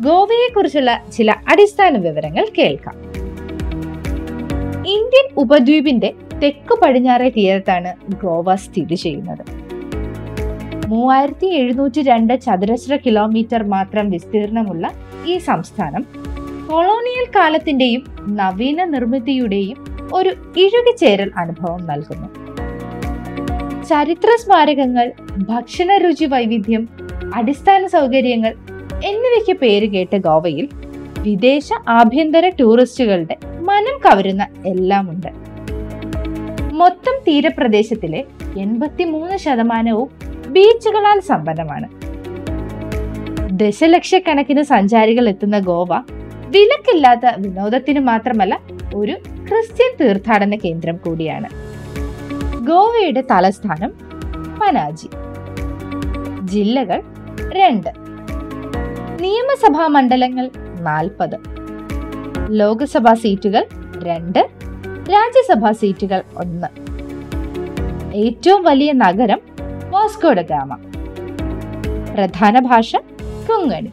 ഗോവയെക്കുറിച്ചുള്ള ചില അടിസ്ഥാന വിവരങ്ങൾ കേൾക്കാം. ഇന്ത്യൻ ഉപദ്വീപിന്റെ തെക്ക് പടിഞ്ഞാറേ തീരത്താണ് ഗോവ സ്ഥിതി ചെയ്യുന്നത്. മൂവായിരത്തി എഴുന്നൂറ്റി രണ്ട് ചതുരശ്ര കിലോമീറ്റർ മാത്രം വിസ്തീർണമുള്ള ഈ സംസ്ഥാനം കൊളോണിയൽ കാലത്തിന്റെയും നവീന നിർമ്മിതിയുടെയും ഒരു ഇഴുകിച്ചേരൽ അനുഭവം നൽകുന്നു. ചരിത്ര സ്മാരകങ്ങൾ ഭക്ഷണ രുചി വൈവിധ്യം അടിസ്ഥാന സൗകര്യങ്ങൾ എന്നിവയ്ക്ക് പേര് കേട്ട ഗോവയിൽ വിദേശ ആഭ്യന്തര ടൂറിസ്റ്റുകളുടെ മനം കവരുന്ന എല്ലാമുണ്ട്. മൊത്തം തീരപ്രദേശത്തിലെ എൺപത്തിമൂന്ന് ശതമാനവും ബീച്ചുകളാൽ സമ്പന്നമാണ്. ദശലക്ഷക്കണക്കിന് സഞ്ചാരികൾ എത്തുന്ന ഗോവ വിലക്കില്ലാത്ത വിനോദത്തിന് മാത്രമല്ല ഒരു ക്രിസ്ത്യൻ തീർത്ഥാടന കേന്ദ്രം കൂടിയാണ്. ഗോവയുടെ തലസ്ഥാനം പനാജി. ജില്ലകൾ രണ്ട്. നിയമസഭാ മണ്ഡലങ്ങൾ നാൽപ്പത്. ലോക്സഭാ സീറ്റുകൾ രണ്ട് രാജ്യസഭാ സീറ്റുകൾ ഒന്ന്. ഏറ്റവും വലിയ നഗരം വാസ്കോഡ ഗാമ പ്രധാന ഭാഷ കൊങ്ങണി.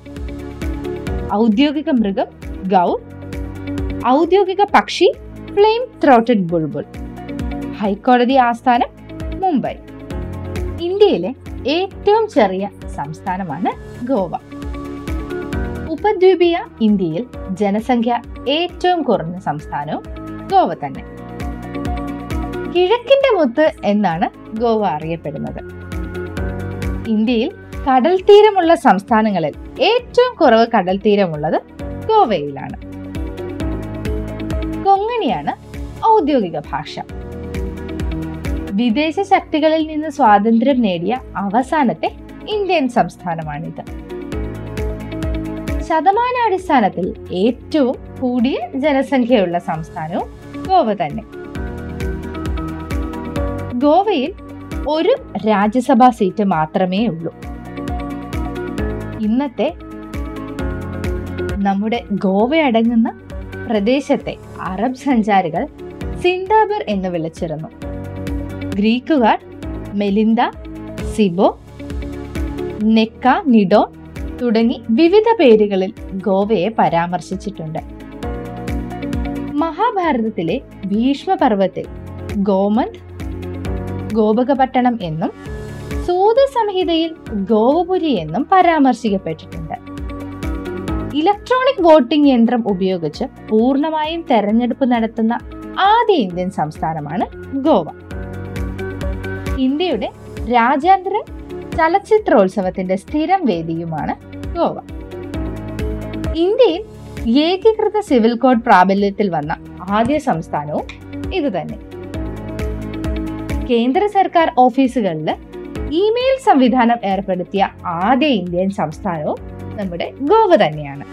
ഔദ്യോഗിക മൃഗം ഗൗ. ഔദ്യോഗിക പക്ഷി ഫ്ലെയിം ത്രോട്ടഡ് ബുൾബുൾ. ഹൈക്കോടതി ആസ്ഥാനം മുംബൈ. ഇന്ത്യയിലെ ഏറ്റവും ചെറിയ സംസ്ഥാനമാണ് ഗോവ. ഉപദ്വീപീയ ഇന്ത്യയിൽ ജനസംഖ്യ ഏറ്റവും കുറഞ്ഞ സംസ്ഥാനവും ഗോവ തന്നെ. കിഴക്കിന്റെ മുത്ത് എന്നാണ് ഗോവ അറിയപ്പെടുന്നത്. ഇന്ത്യയിൽ കടൽ തീരമുള്ള സംസ്ഥാനങ്ങളിൽ ഏറ്റവും കുറവ് കടൽ തീരമുള്ളത് ഗോവയിലാണ്. കൊങ്ങണിയാണ് ഔദ്യോഗിക ഭാഷ. വിദേശ ശക്തികളിൽ നിന്ന് സ്വാതന്ത്ര്യം നേടിയ അവസാനത്തെ ഇന്ത്യൻ സംസ്ഥാനമാണിത്. ശതമാനാടിസ്ഥാനത്തിൽ ഏറ്റവും കൂടിയ ജനസംഖ്യയുള്ള സംസ്ഥാനവും ഗോവ തന്നെ. ഗോവയിൽ ഒരു രാജ്യസഭാ സീറ്റ് മാത്രമേ ഉള്ളൂ. ഇന്നത്തെ നമ്മുടെ ഗോവ അടങ്ങുന്ന പ്രദേശത്തെ അറബ് സഞ്ചാരികൾ സിൻഡാബർ എന്ന് വിളിച്ചിരുന്നു. ഗ്രീക്കുകാർ മെലിന്ദ സിബോ നെക്ക നിഡോൺ തുടങ്ങി വിവിധ പേരുകളിൽ ഗോവയെ പരാമർശിച്ചിട്ടുണ്ട്. മഹാഭാരതത്തിലെ ഭീഷ്മപർവത്തിൽ ഗോമന്ത് ഗോപകപട്ടണം എന്നും സൂത സംഹിതയിൽ ഗോവപുരി എന്നും പരാമർശിക്കപ്പെട്ടിട്ടുണ്ട്. ഇലക്ട്രോണിക് വോട്ടിംഗ് യന്ത്രം ഉപയോഗിച്ച് പൂർണമായും തെരഞ്ഞെടുപ്പ് നടത്തുന്ന ആദ്യ ഇന്ത്യൻ സംസ്ഥാനമാണ് ഗോവ. ഇന്ത്യയുടെ രാജ്യാന്തര ചലച്ചിത്രോത്സവത്തിന്റെ സ്ഥിരം വേദിയുമാണ് ഗോവ ഇന്ത്യയിൽ ഏകീകൃത സിവിൽ കോഡ് പ്രാബല്യത്തിൽ വന്ന ആദ്യ സംസ്ഥാനവും ഇതുതന്നെ കേന്ദ്ര സർക്കാർ ഓഫീസുകളിൽ ഇമെയിൽ സംവിധാനം ഏർപ്പെടുത്തിയ ആദ്യ ഇന്ത്യൻ സംസ്ഥാനവും നമ്മുടെ ഗോവ തന്നെയാണ്.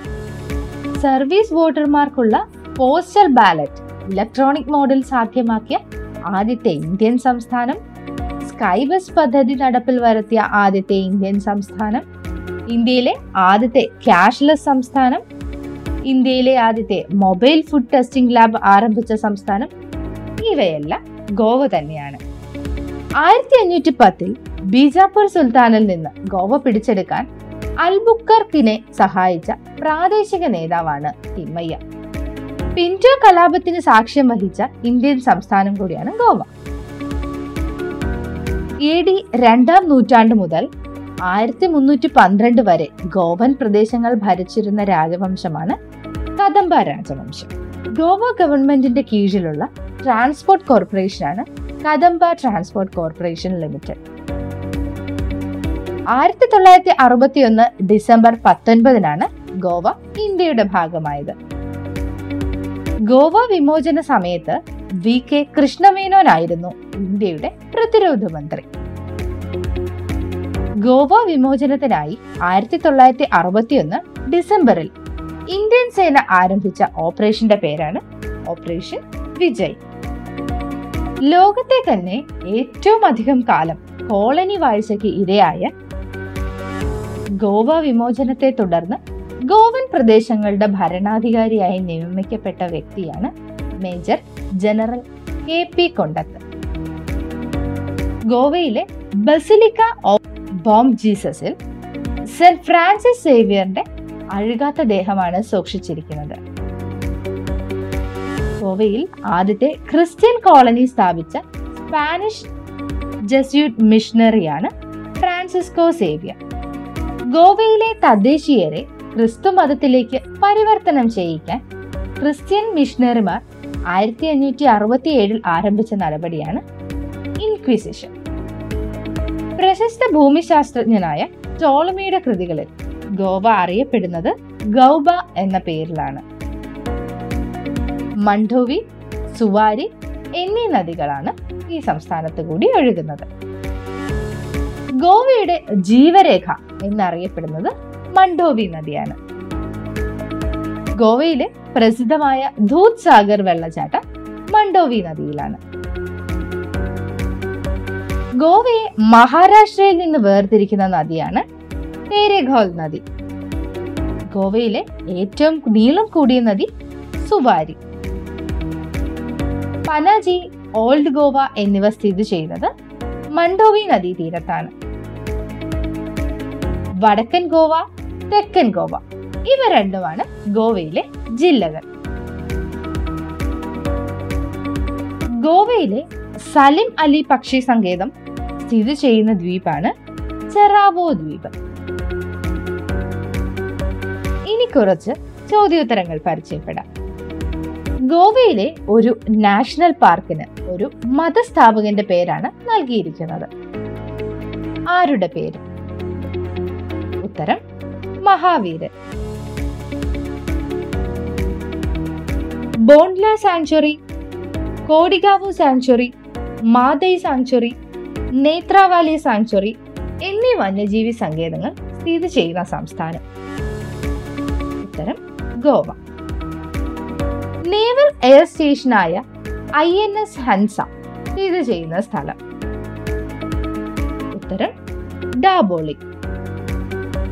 സർവീസ് വോട്ടർമാർക്കുള്ള പോസ്റ്റൽ ബാലറ്റ് ഇലക്ട്രോണിക് മോഡിൽ സാധ്യമാക്കിയ ആദ്യത്തെ ഇന്ത്യൻ സംസ്ഥാനം. സ്കൈബസ് പദ്ധതി നടപ്പിൽ വരുത്തിയ ആദ്യത്തെ ഇന്ത്യൻ സംസ്ഥാനം ഇന്ത്യയിലെ ആദ്യത്തെ ക്യാഷ്ലെസ് സംസ്ഥാനം ഇന്ത്യയിലെ ആദ്യത്തെ മൊബൈൽ ഫുഡ് ടെസ്റ്റിംഗ് ലാബ് ആരംഭിച്ച സംസ്ഥാനം ഇവയെല്ലാം ഗോവ തന്നെയാണ്. ആയിരത്തി അഞ്ഞൂറ്റി പത്തിൽ ബീജാപ്പൂർ സുൽത്താനിൽ നിന്ന് ഗോവ പിടിച്ചെടുക്കാൻ അൽബുക്കർക്കിനെ സഹായിച്ച പ്രാദേശിക നേതാവാണ് തിമ്മയ്യ. പിന്റോ കലാപത്തിന് സാക്ഷ്യം വഹിച്ച ഇന്ത്യൻ സംസ്ഥാനം കൂടിയാണ് ഗോവ. എ ഡി രണ്ടാം നൂറ്റാണ്ട് മുതൽ ആയിരത്തി മുന്നൂറ്റി പന്ത്രണ്ട് വരെ ഗോവൻ പ്രദേശങ്ങൾ ഭരിച്ചിരുന്ന രാജവംശമാണ് കദംബ രാജവംശം. ഗോവ ഗവൺമെന്റിന്റെ കീഴിലുള്ള ട്രാൻസ്പോർട്ട് കോർപ്പറേഷനാണ് കദംബ ട്രാൻസ്പോർട്ട് കോർപ്പറേഷൻ ലിമിറ്റഡ്. ആയിരത്തി തൊള്ളായിരത്തി അറുപത്തി ഒന്ന് ഡിസംബർ പത്തൊൻപതിനാണ് ഗോവ ഇന്ത്യയുടെ ഭാഗമായത്. ഗോവ വിമോചന സമയത്ത് വി കെ കൃഷ്ണമേനോനായിരുന്നു ഇന്ത്യയുടെ പ്രതിരോധ മന്ത്രി. ഗോവ വിമോചനത്തിനായി ആയിരത്തി തൊള്ളായിരത്തി അറുപത്തിയൊന്ന് ഡിസംബറിൽ ഇന്ത്യൻ സേന ആരംഭിച്ച ഓപ്പറേഷന്റെ പേരാണ് ഓപ്പറേഷൻ വിജയ്. ലോകത്തെ തന്നെ ഏറ്റവും അധികം കാലം കോളനി വാഴ്ചയ്ക്ക് ഇരയായ ഗോവ വിമോചനത്തെ തുടർന്ന് ഗോവൻ പ്രദേശങ്ങളുടെ ഭരണാധികാരിയായി നിയമിക്കപ്പെട്ട വ്യക്തിയാണ് major general K P Candeth. ഗോവയിലെ ബസിലിക്ക ബോം ജീസസിൽ സെന്റ് ഫ്രാൻസിസ് സേവിയറിന്റെ അഴുകാത്ത ദേഹമാണ് സൂക്ഷിച്ചിരിക്കുന്നത്. ഗോവയിൽ ആദ്യത്തെ ക്രിസ്ത്യൻ കോളനി സ്ഥാപിച്ച സ്പാനിഷ് ജസ്യൂട്ട് മിഷണറിയാണ് ഫ്രാൻസിസ്കോ സേവിയർ. ഗോവയിലെ തദ്ദേശീയരെ ക്രിസ്തു മതത്തിലേക്ക് പരിവർത്തനം ചെയ്യിക്കാൻ ക്രിസ്ത്യൻ മിഷണറിമാർ ആയിരത്തി അഞ്ഞൂറ്റി അറുപത്തി ഏഴിൽ ആരംഭിച്ച നടപടിയാണ് ഇൻക്വിസിഷൻ. പ്രശസ്ത ഭൂമിശാസ്ത്രജ്ഞനായ ടോളമിയുടെ കൃതികളിൽ ഗോവ അറിയപ്പെടുന്നത് ഗൗബ എന്ന പേരിലാണ്. മണ്ഡോവി സുവാരി എന്നീ നദികളാണ് ഈ സംസ്ഥാനത്ത് കൂടി ഒഴുകുന്നത്. ഗോവയുടെ ജീവരേഖ എന്നറിയപ്പെടുന്നത് മണ്ഡോവി നദിയാണ്. ഗോവയിലെ പ്രസിദ്ധമായ ധൂത് സാഗർ വെള്ളച്ചാട്ടം മണ്ഡോവി നദിയിലാണ്. ഗോവയെ മഹാരാഷ്ട്രയിൽ നിന്ന് വേർതിരിക്കുന്ന നദിയാണ് തേരേഘോൽ നദി. ഗോവയിലെ ഏറ്റവും നീളം കൂടിയ നദി സുവാരി. പനാജി ഓൾഡ് ഗോവ എന്നിവ സ്ഥിതി ചെയ്യുന്നത് മണ്ഡോവി നദീതീരത്താണ് വടക്കൻ ഗോവ തെക്കൻ ഗോവ ഇവ രണ്ടുമാണ് ഗോവയിലെ ജില്ലകൾ. ഗോവയിലെ സലിം അലി പക്ഷി സങ്കേതം സ്ഥിതി ചെയ്യുന്ന ദ്വീപാണ് ചെറാവോ ദ്വീപ്. ഇനി കുറച്ച് ചോദ്യോത്തരങ്ങൾ പരിചയപ്പെടാം. ഗോവയിലെ ഒരു നാഷണൽ പാർക്കിന് ഒരു മതസ്ഥാപകന്റെ പേരാണ് നൽകിയിരിക്കുന്നത്. ആരുടെ പേര്? ഉത്തരം Mahaveer Bondla sanctuary Cotigao sanctuary Madei sanctuary Netravali sanctuary എന്നീ വന്യജീവി സങ്കേതങ്ങൾ സ്ഥിതി ചെയ്യുന്ന സംസ്ഥാനം. ഉത്തരം ഗോവ. നേവൽ എയർ സ്റ്റേഷനായ ഐ എൻ എസ് ഹൻസ സ്ഥിതി ചെയ്യുന്ന സ്ഥലം. ഉത്തരം ഡാബോളി.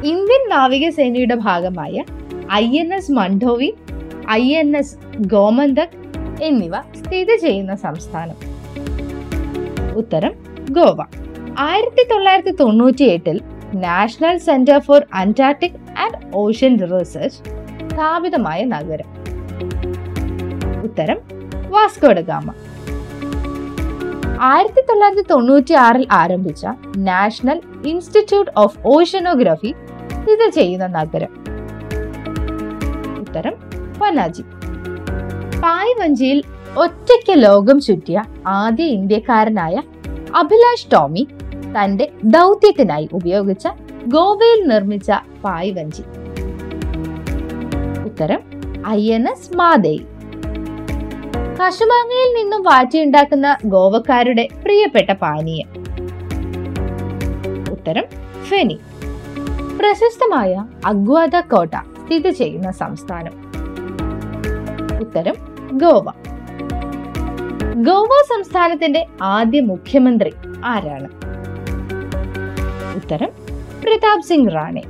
ഇന്ത്യൻ നാവികസേനയുടെ ഭാഗമായ I N S Mandovi I N S Gomantak എന്നിവ സ്ഥിതി ചെയ്യുന്ന സംസ്ഥാനം. ഉത്തരം ഗോവ. ആയിരത്തി തൊള്ളായിരത്തി തൊണ്ണൂറ്റി എട്ടിൽ national centre for Antarctic and ocean research സ്ഥാപിതമായ നഗരം. ഉത്തരം വാസ്കോഡഗാമ ആയിരത്തി തൊള്ളായിരത്തി തൊണ്ണൂറ്റി ആറിൽ ആരംഭിച്ച നാഷണൽ ഇൻസ്റ്റിറ്റ്യൂട്ട് ഓഫ് ഓഷ്യനോഗ്രഫി സ്ഥിതി ചെയ്യുന്ന നഗരം. ഉത്തരം പനാജി പായ് വഞ്ചിയിൽ ഒറ്റയ്ക്ക് ലോകം ചുറ്റിയ ആദ്യ ഇന്ത്യക്കാരനായ അഭിലാഷ് ടോമി തന്റെ ദൗത്യത്തിനായി ഉപയോഗിച്ച ഗോവയിൽ നിർമ്മിച്ച പായ് വഞ്ചി ഉത്തരം ഐ എൻ എസ് മാതേയി. കശുമാങ്ങയിൽ നിന്നും വാറ്റിയുണ്ടാക്കുന്ന ഗോവക്കാരുടെ പ്രിയപ്പെട്ട പാനീയം. ഉത്തരം ഫെനി. പ്രശസ്തമായ അഗ്വാദ കോട്ട സ്ഥിതി ചെയ്യുന്ന സംസ്ഥാനം. ഉത്തരം ഗോവ. ഗോവ സംസ്ഥാനത്തിന്റെ ആദ്യ മുഖ്യമന്ത്രി ആരാണ്? ഉത്തരം പ്രതാപ് സിംഗ് റാണെ.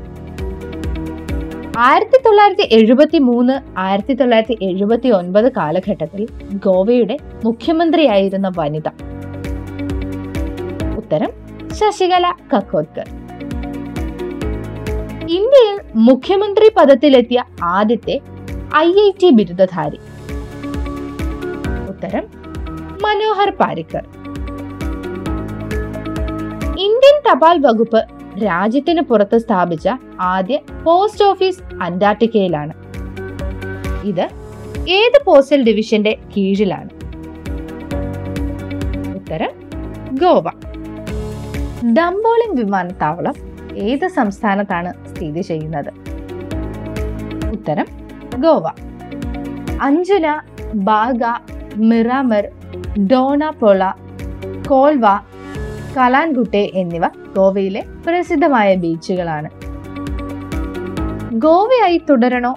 ആയിരത്തി തൊള്ളായിരത്തി എഴുപത്തി മൂന്ന് ആയിരത്തി തൊള്ളായിരത്തി എഴുപത്തി ഒൻപത് കാലഘട്ടത്തിൽ ഗോവയുടെ മുഖ്യമന്ത്രിയായിരുന്ന വനിത. ഉത്തരം ശശികല കക്കോത്കർ ഇന്ത്യയിൽ മുഖ്യമന്ത്രി പദത്തിലെത്തിയ ആദ്യത്തെ ഐ ഐ ടി ബിരുദധാരി. ഉത്തരം മനോഹർ പാരിക്കർ. ഇന്ത്യൻ തപാൽ വകുപ്പ് രാജ്യത്തിന് പുറത്ത് സ്ഥാപിച്ച ആദ്യ പോസ്റ്റ് ഓഫീസ് അന്റാർട്ടിക്കയിലാണ്. ഇത് ഏത് പോസ്റ്റൽ ഡിവിഷന്റെ കീഴിലാണ്? ഉത്തരം ഗോവ. ഡംബോളിംഗ് വിമാനത്താവളം ഏത് സംസ്ഥാനത്താണ് സ്ഥിതി ചെയ്യുന്നത്? ഉത്തരം ഗോവ. അഞ്ജുന ബാഗ മിറാമർ ഡോണപോള കോൽവ കലാൻകുട്ടെ എന്നിവ ഗോവയിലെ പ്രസിദ്ധമായ ബീച്ചുകളാണ്. ഗോവയായി തുടരണോ?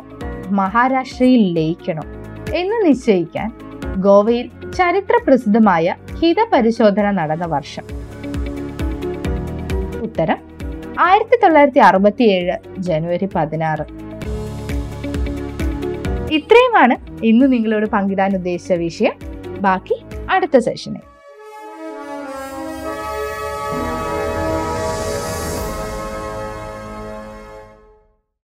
മഹാരാഷ്ട്രയിൽ ലയിക്കണോ? എന്ന് നിശ്ചയിക്കാൻ ഗോവയിൽ ചരിത്ര പ്രസിദ്ധമായ ഹിതപരിശോധന നടന്ന വർഷം. ഉത്തരം ആയിരത്തി തൊള്ളായിരത്തി അറുപത്തിയേഴ് ജനുവരി പതിനാറ്. ഇത്രയുമാണ് ഇന്ന് നിങ്ങളോട് പങ്കിടാൻ ഉദ്ദേശിച്ച വിഷയം. ബാക്കി അടുത്ത സെഷനിൽ